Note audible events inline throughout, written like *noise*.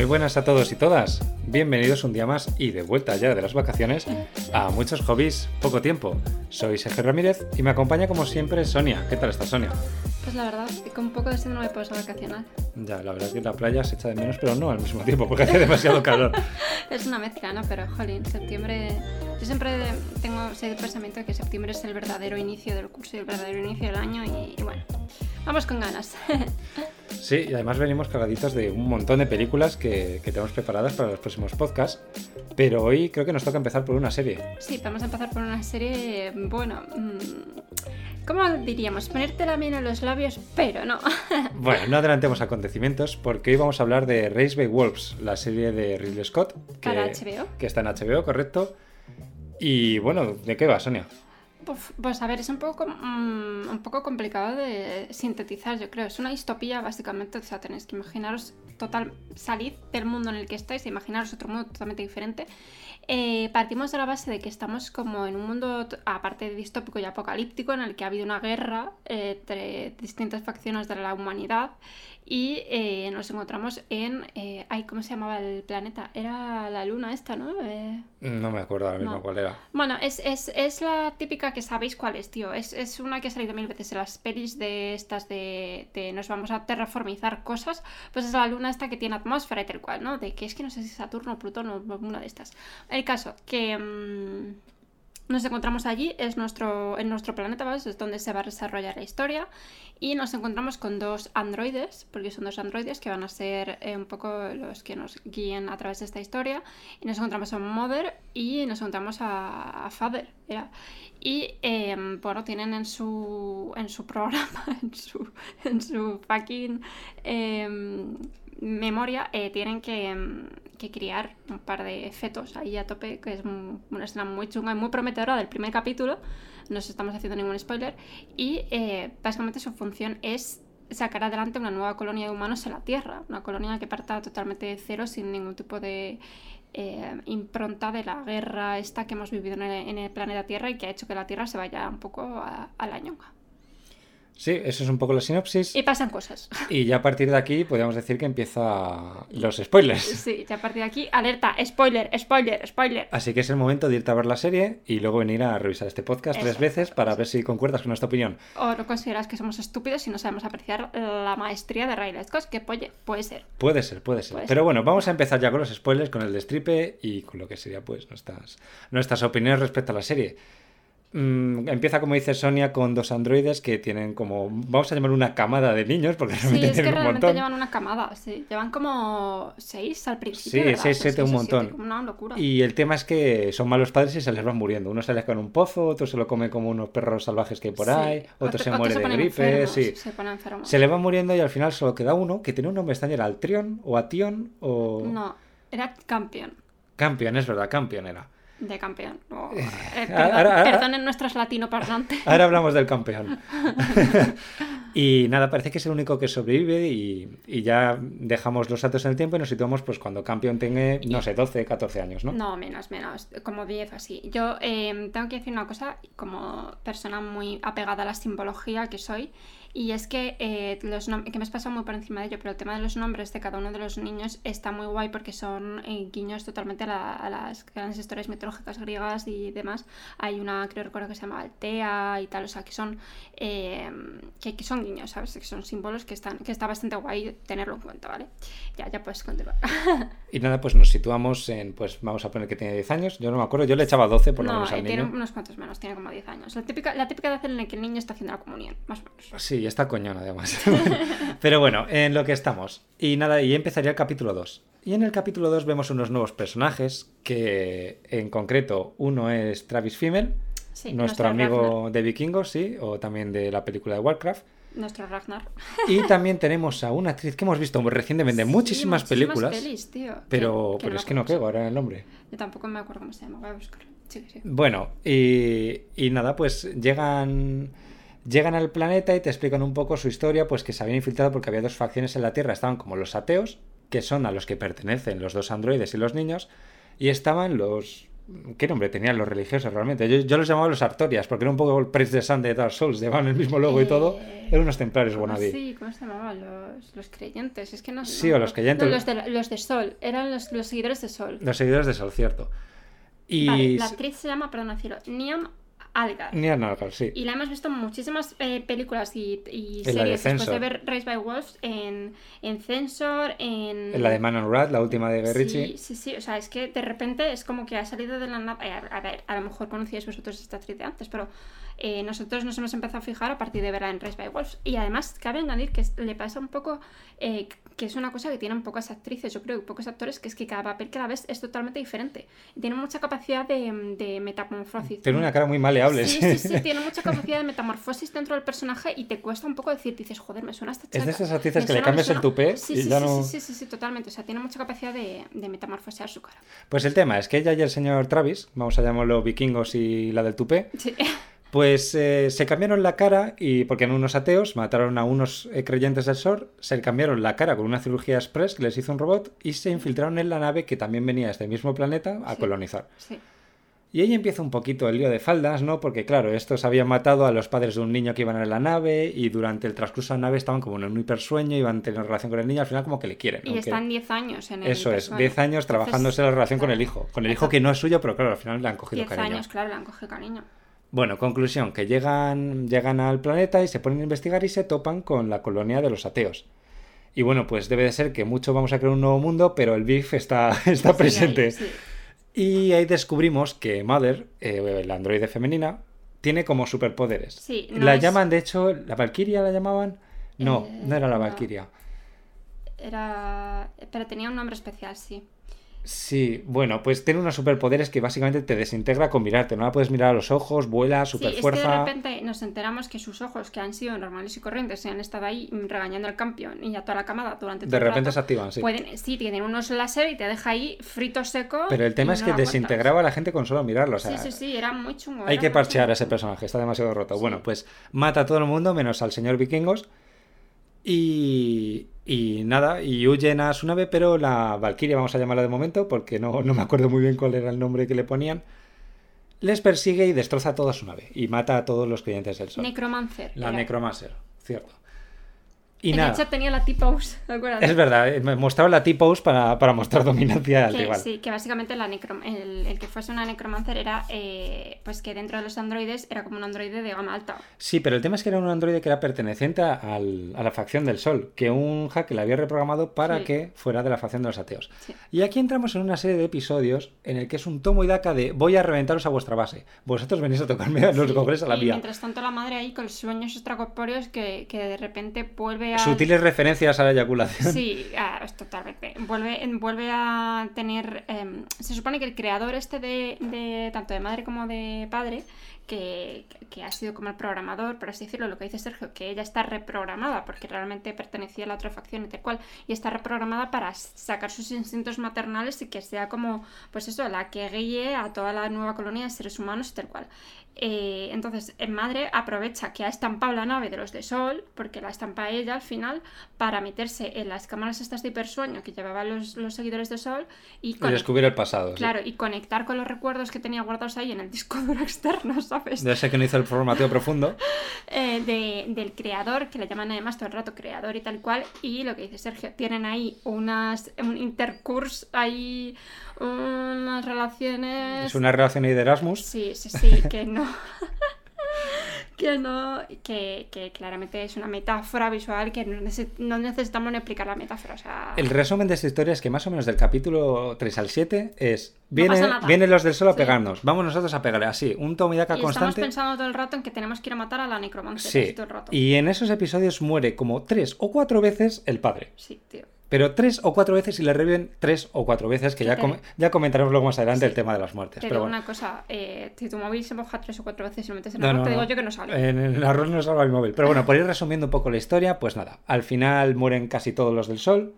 Muy buenas a todos y todas. Bienvenidos un día más y de vuelta ya de las vacaciones a muchos hobbies, poco tiempo. Soy Sergio Ramírez y me acompaña como siempre Sonia. ¿Qué tal está Sonia? Pues la verdad, con un poco de síndrome de pausa vacacional. Ya, la verdad es que la playa se echa de menos, pero no al mismo tiempo porque hace demasiado calor. *laughs* es una mezcla, ¿no? Pero, jolín, septiembre... Yo siempre tengo ese pensamiento de que septiembre es el verdadero inicio del curso y el verdadero inicio del año y, y bueno, vamos con ganas. *laughs* Sí, y además venimos cargaditos de un montón de películas que, que, tenemos preparadas para los próximos podcasts. Pero hoy creo que nos toca empezar por una serie. Sí, vamos a empezar por una serie, bueno, mm, ¿cómo diríamos? Ponerte la miel en los labios, pero no. *laughs* Bueno, no adelantemos acontecimientos porque hoy vamos a hablar de Race by Wolves, la serie de Ridley Scott. Que, Para HBO. Que está en HBO, correcto. Y bueno, ¿de qué va, Sonia? Pues a ver, es un poco, um, un poco complicado de sintetizar, yo creo. Es una distopía, básicamente. O sea, tenéis que imaginaros total, salid del mundo en el que estáis e imaginaros otro mundo totalmente diferente. Eh, partimos de la base de que estamos como en un mundo, aparte de distópico y apocalíptico, en el que ha habido una guerra eh, entre distintas facciones de la humanidad y eh, nos encontramos en... Ay, ¿cómo se llamaba el planeta? Era la luna esta, ¿no? No me acuerdo ahora mismo no. cuál era. Bueno, es, es, es, la típica que sabéis cuál es, tío. Es, es, una que ha salido mil veces en las pelis de estas de, de nos vamos a terraformizar cosas. Pues es la luna esta que tiene atmósfera y tal cual, ¿no? De que es que no sé si Saturno Plutón o una de estas. El caso, que... Mmm, nos encontramos allí, es nuestro, en nuestro planeta, ¿vale? es donde se va a desarrollar la historia. Y nos encontramos con dos androides, porque son dos androides que van a ser eh, un poco los que nos guíen a través de esta historia. Y nos encontramos a Mother y nos encontramos a, Father. ¿ya? Y eh, bueno, tienen en su, en su programa, *laughs* en su, en su fucking eh, memoria, tienen que que criar un par de fetos ahí a tope, que es una escena muy chunga y muy prometedora del primer capítulo. No os estamos haciendo ningún spoiler. Y eh, básicamente su función es sacar adelante una nueva colonia de humanos en la Tierra. Una colonia que parta totalmente de cero, sin ningún tipo de eh, impronta de la guerra esta que hemos vivido en el, en el, planeta Tierra y que ha hecho que la Tierra se vaya un poco a, a la ñonga. Sí, eso es un poco la sinopsis. Y pasan cosas. Y ya a partir de aquí podríamos decir que empieza los spoilers. Sí, ya a partir de aquí, alerta, spoiler, spoiler, spoiler. Así que es el momento de irte a ver la serie y luego venir a revisar este podcast eso, tres veces para ver si concuerdas con nuestra opinión. O no consideras que somos estúpidos y no sabemos apreciar la maestría de Riley Scott, que puede, puede ser. Puede ser, puede ser. Puede Pero bueno, vamos a empezar ya con los spoilers, con el destripe y con lo que sería pues nuestras, nuestras opiniones respecto a la serie. Mm, empieza, como dice Sonia, con dos androides que tienen como, vamos a llamar una camada de niños, porque realmente sí, es tienen que un realmente montón. llevan una camada, sí. Llevan como seis al principio. Sí, ¿verdad? seis, siete, que un montón. siete, una locura. Y el tema es que son malos padres y se les van muriendo. Uno se les cae en un pozo, otro se lo come como unos perros salvajes que hay por Sí. ahí, otro, se muere de gripe, enfermos, sí. Se pone enfermo. Se le van muriendo y al final solo queda uno que tiene un nombre extraño, era Altrion o Ation o... No, era campeón. Campion, es verdad, Campion era. De campeón. Oh, *laughs* Eh, perdón, ahora- perdonen nuestros latinoparlantes. *laughs* Ahora hablamos del campeón. *laughs* y nada, parece que es el único que sobrevive y, y ya dejamos los saltos en el tiempo y nos situamos pues cuando campeón tenga, no sé, 12, 14 años, ¿no? No, menos, menos, como 10 o así. Yo eh, tengo que decir una cosa, como persona muy apegada a la simbología que soy, y es que eh, los que me has pasado muy por encima de ello, pero el tema de los nombres de cada uno de los niños está muy guay porque son eh, guiños totalmente a, la- las grandes historias mitológicas griegas y demás. Hay una, creo recuerdo que se llama Altea y tal, o sea, que son, eh, que, que son guiños, ¿sabes? Que son símbolos que, están, que está bastante guay tenerlo en cuenta, ¿vale? Ya, ya puedes continuar. *laughs* Y nada, pues nos situamos en, pues vamos a poner que tiene 10 años, yo no me acuerdo, yo le echaba 12 por lo no, menos al tiene niño. unos cuantos menos, tiene como 10 años. La típica, la típica edad en la que el niño está haciendo la comunión, más o menos. Sí, está coñón además. *laughs* Pero bueno, en lo que estamos. Y nada, y empezaría el capítulo 2. Y en el capítulo 2 vemos unos nuevos personajes, que en concreto uno es Travis Fimmel, Sí, nuestro amigo Ragnar, de Vikingos, sí, o también de la película de Warcraft. nuestro Ragnar. Y *laughs* también tenemos a una actriz que hemos visto recientemente en muchísimas, Sí, películas. pelis, tío. Pero, Que- que pero es que no pego ahora el nombre. Yo tampoco me acuerdo cómo se llama, voy a buscarlo. Sí, sí. Bueno, y, y nada, pues llegan, llegan al planeta y te explican un poco su historia, pues que se habían infiltrado porque había dos facciones en la Tierra, estaban como los ateos, que son a los que pertenecen los dos androides y los niños, y estaban los ¿Qué nombre tenían los religiosos realmente? Yo, yo los llamaba los Artorias, porque era un poco el Praise the Sun de Dark Souls, llevaban el mismo logo y todo. Eh, Eran unos templarios ¿cómo wannabe. Sí, ¿cómo se llamaban? Los, los creyentes. Es que no Sí, no- o los creyentes. No, los de, los de Sol. Eran los, los seguidores de Sol. Los seguidores de Sol, cierto. Y. Vale, la actriz se llama, perdón, decirlo, Niam Algar. Niar Nargal, sí. Y la hemos visto en muchísimas eh, películas y, y En la de series después de ver Raised by Wolves en, en Censor, en... En la de Man on Rat, la última de Guy. Sí, sí, sí, o sea, es que de repente es como que ha salido de la nada. eh, A, ver, a lo mejor conocíais vosotros esta actriz de antes, pero eh, nosotros nos hemos empezado a fijar a partir de verla en Race by Wolves. Y además, cabe añadir que le pasa un poco, eh, que es una cosa que tienen pocas actrices, yo creo, y pocos actores, que es que cada papel que la ves es totalmente diferente. Tiene mucha capacidad de, de metamorfosis. Tiene una cara muy maleable. Sí, sí, sí, *laughs* tiene mucha capacidad de metamorfosis dentro del personaje y te cuesta un poco decir, dices, joder, me suena esta chica. Es de esas actrices me que le suena, cambias el suena". tupé Sí, y sí, ya sí, no- sí, sí, sí, sí, totalmente. O sea, tiene mucha capacidad de, de metamorfosear su cara. Pues el tema es que ella y el señor Travis, vamos a llamarlo vikingos y la del tupé, Sí. Pues eh, se cambiaron la cara y porque eran unos ateos, mataron a unos eh, creyentes del Sol, se cambiaron la cara con una cirugía express que les hizo un robot y se infiltraron en la nave que también venía de este mismo planeta a Sí. colonizar. Sí. Y ahí empieza un poquito el lío de faldas, ¿no? Porque claro, estos habían matado a los padres de un niño que iban en la nave y durante el transcurso de la nave estaban como en un hipersueño, iban teniendo relación con el niño, al final como que le quieren. Y están 10 años en el Eso es, hipersueño. 10 años trabajándose la relación con el hijo. Con el hijo que no es suyo, pero claro, al final le han cogido 10 cariño. años, claro, le han cogido cariño. Bueno, conclusión, que llegan, llegan al planeta y se ponen a investigar y se topan con la colonia de los ateos. Y bueno, pues debe de ser que mucho vamos a crear un nuevo mundo, pero el BIF está, *laughs* está Sí, presente. ahí, sí. Y ahí descubrimos que Mother, eh, la androide femenina, tiene como superpoderes. Sí, no la es- llaman, de hecho, ¿la Valkyria la llamaban? No, Eh, no era la no. Valkyria. Era... Pero tenía un nombre especial, sí. Sí, bueno, pues tiene unos superpoderes que básicamente te desintegra con mirarte. No la puedes mirar a los ojos, vuela, Sí, super es que de repente nos enteramos que sus ojos, que han sido normales y corrientes, se han estado ahí regañando al campeón y a toda la camada durante todo De el repente rato, se activan, sí. Pueden, sí, tienen unos láser y te deja ahí frito seco. Pero el tema es no que desintegraba a la gente con solo mirarlo. O sea, Sí, sí, sí, era muy chungo. Hay que parchear a ese personaje, está demasiado roto. Sí. Bueno, pues mata a todo el mundo menos al señor vikingos. Y, y nada, y huyen a su nave, pero la Valkyria, vamos a llamarla de momento, porque no, no me acuerdo muy bien cuál era el nombre que le ponían, les persigue y destroza toda su nave. Y mata a todos los creyentes del sol. Necromancer. la era. Necromancer, cierto. Y de nada, hecho tenía la T-pose, ¿te *laughs* acuerdas? es verdad, eh, me mostraba la T-pose para, para mostrar dominancia al Que, rival. sí, que básicamente la necrom- el, el que fuese una necromancer era eh, pues que dentro de los androides era como un androide de gama alta. Sí, pero el tema es que era un androide que era perteneciente al- a la facción del Sol, que un hacker le había reprogramado para Sí. que fuera de la facción de los ateos. Sí. Y aquí entramos en una serie de episodios en el que es un tomo y daca de voy a reventaros a vuestra base. Vosotros venís a tocarme a los Sí, a la y vía. mientras tanto la madre ahí con sueños extracorpóreos que, que de repente vuelve a... Sutiles referencias a la eyaculación. Sí, totalmente. Vuelve, vuelve a tener. em, se supone que el creador este de, de tanto de madre como de padre, que, que ha sido como el programador, por así decirlo, lo que dice Sergio, que ella está reprogramada, porque realmente pertenecía a la otra facción y tal cual, y está reprogramada para sacar sus instintos maternales y que sea como, pues eso, la que guíe a toda la nueva colonia de seres humanos y tal cual. Eh, entonces, en madre aprovecha que ha estampado la nave de los de Sol, porque la estampa ella al final, para meterse en las cámaras estas de hipersueño que llevaban los, los seguidores de Sol y, descubrir el pasado. sí. claro, y conectar con los recuerdos que tenía guardados ahí en el disco *laughs* duro externo, ¿sabes? De ese que no hizo el formateo *laughs* profundo. Eh, de- del creador, que le llaman además todo el rato creador y tal cual, y lo que dice Sergio, tienen ahí unas, un intercurso, ahí unas relaciones... Es una relación de Erasmus. Sí, sí, sí, *laughs* que no. *laughs* que no. Que, que claramente es una metáfora visual que no, neces- no necesitamos ni explicar la metáfora. O sea. El resumen de esta historia es que más o menos del capítulo 3 al 7 es No viene, nada. vienen los del sol a Sí. pegarnos, vamos nosotros a pegarle así, un toma y daca y estamos constante. pensando todo el rato en que tenemos que ir a matar a la necromancer Sí, todo el rato. y en esos episodios muere como tres o cuatro veces el padre. Sí, tío. Pero tres o cuatro veces y le reviven tres o cuatro veces, que ya, com- ya comentaremos luego más adelante Sí. el tema de las muertes. Te Pero digo bueno. una cosa, eh, si tu móvil se moja tres o cuatro veces y lo metes en No, el no, te digo no. yo que no sale. En el arroz no salva el móvil. Pero bueno, por ir resumiendo un poco la historia, pues nada. Al final mueren casi todos los del sol.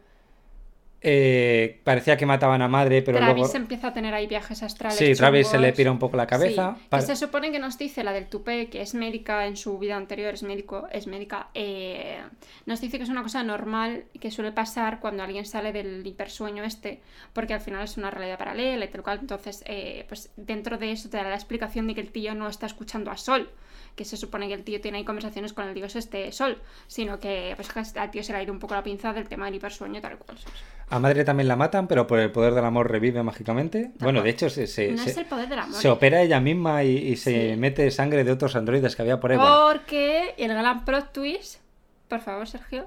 Eh, parecía que mataban a madre, pero Travis luego... empieza a tener ahí viajes astrales. Sí, Travis se le chungos. pira un poco la cabeza. Sí, que se supone que nos dice la del tupé, que es médica en su vida anterior, es médico, es médica. eh, nos dice que es una cosa normal que suele pasar cuando alguien sale del hipersueño este, porque al final es una realidad paralela y tal cual. Entonces, eh, pues dentro de eso te da la explicación de que el tío no está escuchando a Sol, que se supone que el tío tiene ahí conversaciones con el dios este Sol, sino que pues al tío se le ha ido un poco la pinza del tema del hipersueño tal cual. A madre también la matan, pero por el poder del amor revive mágicamente. Bueno, de hecho, se, se, No se- es el poder del amor. se opera ella misma y, y se Sí. mete sangre de otros androides que había por ahí. Bueno, Porque el gran plot twist, por favor, Sergio,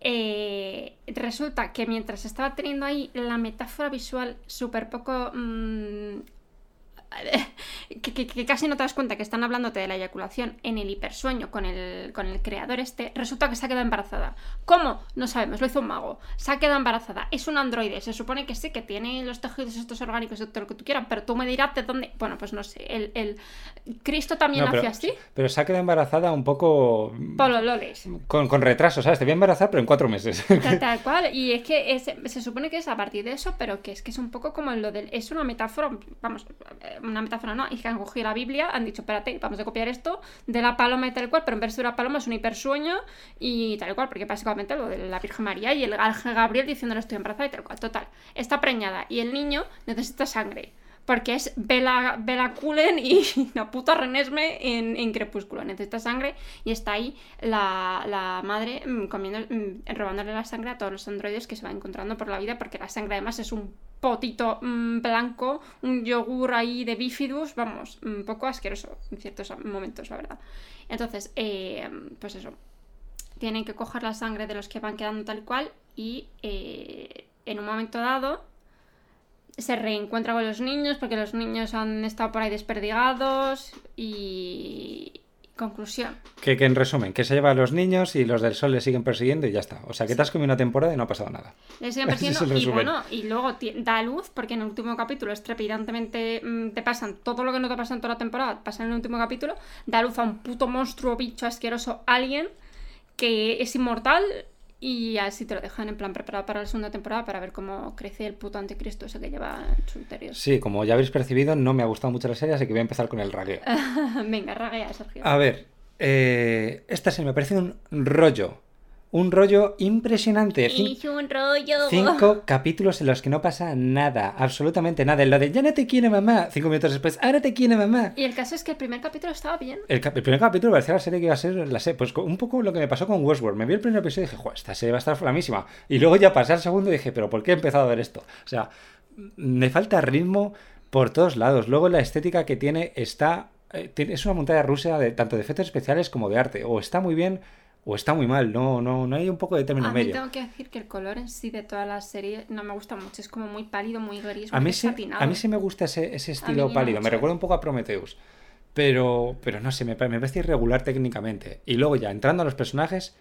eh, resulta que mientras estaba teniendo ahí la metáfora visual súper poco... mm, que, que- que casi no te das cuenta que están hablándote de la eyaculación en el hipersueño con el, con el creador este, resulta que se ha quedado embarazada. ¿Cómo? No sabemos, lo hizo un mago. Se ha quedado embarazada. Es un androide, se supone que sí, que tiene los tejidos estos orgánicos todo lo que tú quieras, pero tú me dirás de dónde... Bueno, pues no sé, el, el... Cristo también no, nació pero, así. pero se ha quedado embarazada un poco Polololes. con, con retraso, ¿sabes? Te voy a embarazar, pero en cuatro meses. Tal, *laughs* tal cual. Y es que es- se supone que es a partir de eso, pero que es que es un poco como lo del. Es una metáfora, vamos, eh, una metáfora no, y que han cogido la Biblia, han dicho, espérate, vamos a copiar esto de la paloma y tal cual, pero en vez de una paloma es un hipersueño y tal cual, porque básicamente lo de la Virgen María y el ángel Gabriel diciéndole estoy embarazada y tal cual. Total, está preñada y el niño necesita sangre. Porque es Bela, Bela Cullen y *laughs* la puta Renesme en, Crepúsculo. Necesita sangre y está ahí la, la madre mm, comiendo, mm, robándole la sangre a todos los androides que se va encontrando por la vida. Porque la sangre además es un potito mm, blanco, un yogur ahí de bifidus, vamos, un poco asqueroso en ciertos momentos, la verdad. Entonces, eh, pues eso. Tienen que coger la sangre de los que van quedando tal cual y eh, en un momento dado se reencuentra con los niños porque los niños han estado por ahí desperdigados y conclusión. que, que en resumen, que se lleva a los niños y los del sol le siguen persiguiendo y ya está. O sea, que te has comido una temporada y no ha pasado nada. Le siguen *laughs* es persiguiendo el y bueno, y luego da luz porque en el último capítulo es trepidantemente mm, te pasan todo lo que no te pasa en toda la temporada, pasa en el último capítulo, da luz a un puto monstruo, bicho asqueroso, alien que es inmortal y así te lo dejan en plan preparado para la segunda temporada para ver cómo crece el puto anticristo ese que lleva en su interior. Sí, como ya habéis percibido, no me ha gustado mucho la serie, así que voy a empezar con el ragueo. *laughs* Venga, raguea, Sergio. A ver, eh, esta serie me parece un rollo. Un rollo impresionante. Es un rollo. Cinco capítulos en los que no pasa nada, absolutamente nada. En lo de ya no te quiere mamá, cinco minutos después, ahora te quiere mamá. Y el caso es que el primer capítulo estaba bien. El, primer capítulo parecía la serie que iba a ser la serie. Pues un poco lo que me pasó con Westworld. Me vi el primer episodio y dije, Joder, esta serie va a estar flamísima. Y luego ya pasé al segundo y dije, pero ¿por qué he empezado a ver esto? O sea, m- me falta ritmo por todos lados. Luego la estética que tiene está. eh, es una montaña rusa de tanto de efectos especiales como de arte. O está muy bien o está muy mal. No, no, no hay un poco de término A mí medio. tengo que decir que el color en sí de toda la serie no me gusta mucho. Es como muy pálido, muy gris, A muy sí, satinado. a mí sí me gusta ese, ese estilo pálido. Me mucho. recuerda un poco a Prometheus. Pero, pero no sé, me, me parece irregular técnicamente. Y luego ya, entrando a los personajes,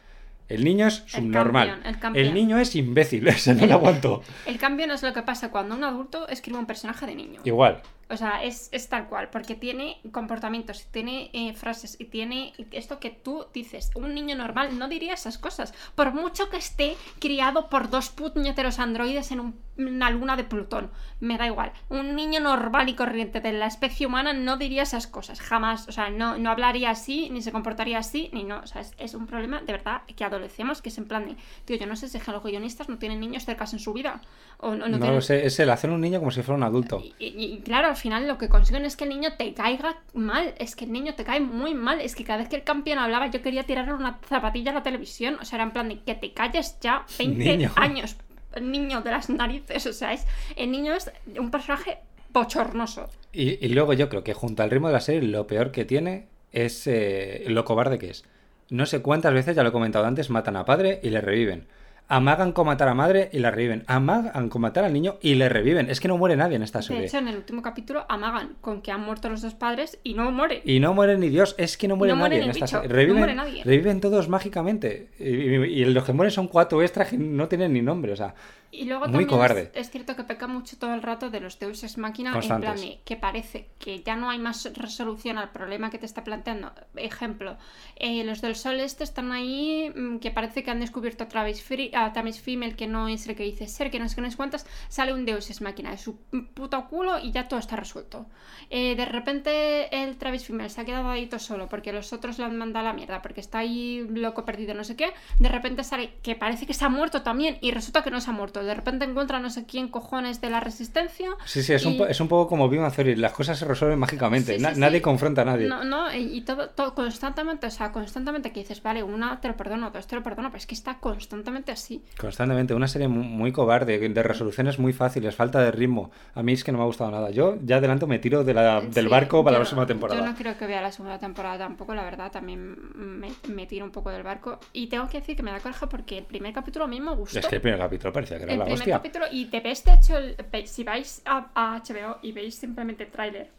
el niño es El subnormal. campeón, el campeón. niño es imbécil, *laughs* ese no lo aguanto. El cambio no es lo que pasa cuando un adulto escribe un personaje de niño. Igual. O sea, es, es tal cual, porque tiene comportamientos, tiene eh, frases y tiene esto que tú dices. Un niño normal no diría esas cosas. Por mucho que esté criado por dos puñeteros androides en un- una luna de Plutón. Me da igual. Un niño normal y corriente de la especie humana no diría esas cosas. Jamás. O sea, no, no hablaría así, ni se comportaría así, ni no. O sea, es, es un problema de verdad que adolecemos, que es en plan de, tío, yo no sé si los guionistas no tienen niños cercanos en su vida. O no, no No, tienen- lo sé, es el hacer un niño como si fuera un adulto. y, y- y claro, al final lo que consiguen es que el niño te caiga mal. Es que el niño te cae muy mal. Es que cada vez que el campeón hablaba, yo quería tirarle una zapatilla a la televisión. O sea, era en plan de que te calles ya 20 Niño. años. Niño de las narices. O sea, es, el niño es un personaje bochornoso. Y, y luego yo creo que junto al ritmo de la serie, lo peor que tiene es eh, lo cobarde que es. No sé cuántas veces, ya lo he comentado antes, matan a padre y le reviven. Amagan con matar a madre y la reviven. Amagan con matar al niño y le reviven. Es que no muere nadie en esta De serie. hecho, en el último capítulo amagan con que han muerto los dos padres y no muere. Y no muere ni Dios, es que no muere No nadie en esta bicho, serie. no Reviven, muere nadie. reviven todos mágicamente. Y, y- y los que mueren son cuatro extras que no tienen ni nombre. O sea, Y luego Muy también cobarde. Es, es cierto que peca mucho todo el rato de los Deus Ex Máquina en plan de que parece que ya no hay más resolución al problema que te está planteando. Ejemplo, eh, los del Sol este están ahí mm, que parece que han descubierto a Travis, Free, a Travis Fimmel que no es el que dice ser, que no es que no es cuántas, sale un Deus Ex Máquina de su puto culo y ya todo está resuelto. Eh, de repente el Travis Fimmel se ha quedado ahí todo solo porque los otros le han mandado a la mierda, porque está ahí loco perdido, no sé qué. De repente sale que parece que se ha muerto también y resulta que no se ha muerto. De repente encuentra no sé quién cojones de la resistencia. Sí, sí, es, un, po- es un poco como Big Theory. Las cosas se resuelven mágicamente. Sí, sí, Na- sí. Nadie confronta a nadie. No, no, y y todo, todo constantemente, o sea, constantemente que dices, vale, una te lo perdono, dos te lo perdono, pero es que está constantemente así. Constantemente. Una serie mu- muy cobarde, de resoluciones muy fáciles, falta de ritmo. A mí es que no me ha gustado nada. Yo ya adelanto me tiro de la- del barco para yo la próxima temporada. Yo no creo que vea la segunda temporada tampoco, la verdad, también me, me tiro un poco del barco. Y tengo que decir que me da coraje porque el primer capítulo a mí me gustó. Es que el primer capítulo parecía que era el primer hostia. capítulo, y te ves, de hecho, el- si vais a, a HBO y veis simplemente el tráiler,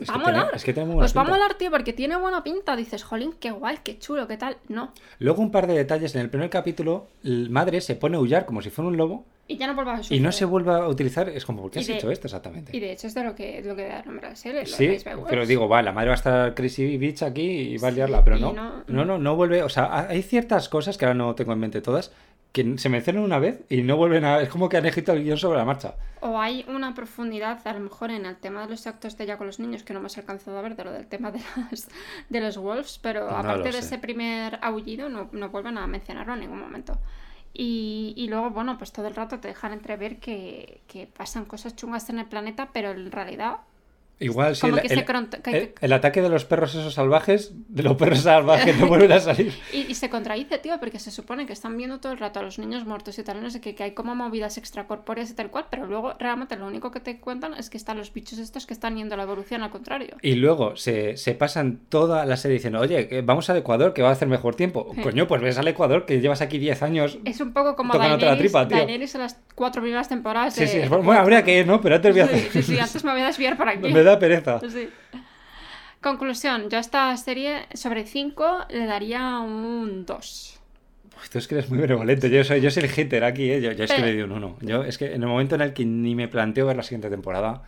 Es va a tiene- molar. es que tiene muy buena Os va a molar, tío, porque tiene buena pinta. Dices, jolín, qué guay, qué chulo, qué tal. No. Luego un par de detalles. En el primer capítulo, el madre se pone a aullar como si fuera un lobo Y ya no vuelva a y suceder. no se vuelve a utilizar. Es como, ¿por qué Y has de- hecho esto exactamente? Y de hecho es de lo que, de lo que da nombre a la serie. Sí, pero digo, va, la madre va a estar Crazy Bitch aquí y va a liarla, pero y no. no- No, no, no vuelve. O sea, hay ciertas cosas que ahora no tengo en mente todas que se mencionan una vez y no vuelven a. Es como que han escrito el guion sobre la marcha. O hay una profundidad, a lo mejor, en el tema de los actos de ella con los niños que no hemos alcanzado a ver de lo del tema de, las, de los wolves, pero No aparte de ese primer aullido, no, no vuelven a mencionarlo en ningún momento. Y, y luego, bueno, pues todo el rato te dejan entrever que, que pasan cosas chungas en el planeta, pero en realidad Igual sí, el, el- el- el ataque de los perros esos salvajes, de los perros salvajes, no vuelven a salir. *laughs* Y, y se contradice, tío, porque se supone que están viendo todo el rato a los niños muertos y tal, no sé qué, que hay como movidas extracorpóreas y tal cual, pero luego realmente lo único que te cuentan es que están los bichos estos que están yendo a la evolución al contrario. Y luego se, se pasan toda la serie diciendo, oye, vamos al Ecuador, que va a hacer mejor tiempo. Sí. Coño, pues ves al Ecuador, que llevas aquí 10 años. Es un poco como Tocándote la Daenerys, tripa, tío. Daenerys en las cuatro primeras temporadas Sí, de- sí, es- bueno, habría que ir, ¿no? Pero antes voy a Sí, hacer... sí, sí, antes me voy a desviar por aquí. Da pereza. Sí. Conclusión, yo a esta serie sobre 5 le daría un 2. Uf, Tú es que eres muy benevolente. Yo soy, yo soy el hater aquí, ¿eh? Yo, yo es que le doy un 1. Yo es que en el momento en el que ni me planteo ver la siguiente temporada,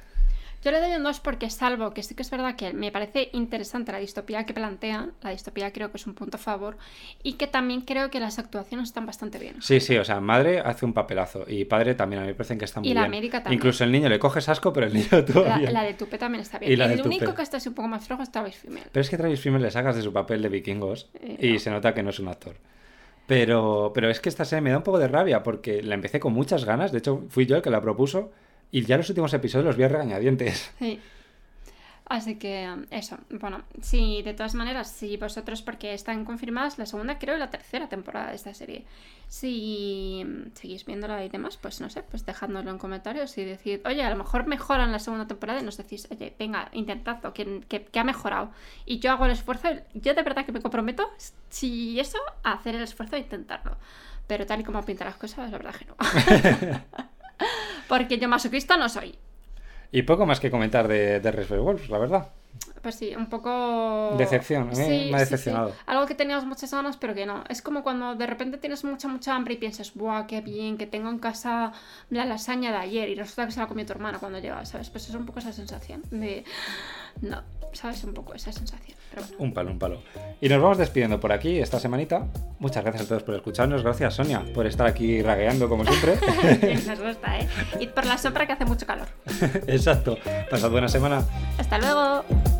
Yo le doy un 2 porque salvo que sí que es verdad que me parece interesante la distopía que plantean, la distopía creo que es un punto a favor, y que también creo que las actuaciones están bastante bien. Sí, sí, o sea, madre hace un papelazo y padre también, a mí me parecen que está muy Y la bien. América también. Incluso el niño le coges asco, pero el niño *laughs* La, todavía. la de Tupe también está bien. Y la Y el único Tupe. que está así un poco más flojo es Travis Fimmel. Pero es que Travis Fimmel le sacas de su papel de vikingos Eh, y no. se nota que no es un actor. Pero, pero es que esta serie me da un poco de rabia porque la empecé con muchas ganas, de hecho fui yo el que la propuso y ya los últimos episodios los vi a regañadientes. *laughs* Sí. Así que eso, bueno, sí, de todas maneras, si vosotros, porque están confirmadas la segunda, creo, y la tercera temporada de esta serie, si seguís viéndola y demás, pues no sé, pues dejádnoslo en comentarios y decid, oye, a lo mejor mejoran la segunda temporada y nos decís, oye, venga, intentadlo, que, que, que ha mejorado. Y yo hago el esfuerzo, yo de verdad que me comprometo, si eso, a hacer el esfuerzo de intentarlo. Pero tal y como pintan las cosas, la verdad que no. *laughs* *laughs* porque yo masoquista no soy. Y poco más que comentar de, de Reservoir Wolves, la verdad. Pues sí, un poco... Decepción, a mí me ha decepcionado. Algo que teníamos muchas ganas, pero que no. Es como cuando de repente tienes mucha, mucha hambre y piensas, ¡buah, qué bien! Que tengo en casa la lasaña de ayer y resulta que se la comió tu hermana cuando llega, ¿sabes? Pues es un poco esa sensación de... No, ¿sabes? Un popoco esa sensación. Pero bueno. Un palo, un palo. Y nos vamos despidiendo por aquí esta semanita. Muchas gracias a todos por escucharnos. Gracias, Sonia, por estar aquí ragueando como siempre. *laughs* Nos gusta, ¿eh? Y por la sombra que hace mucho calor. *laughs* Exacto. Pasad buena semana. Hasta luego.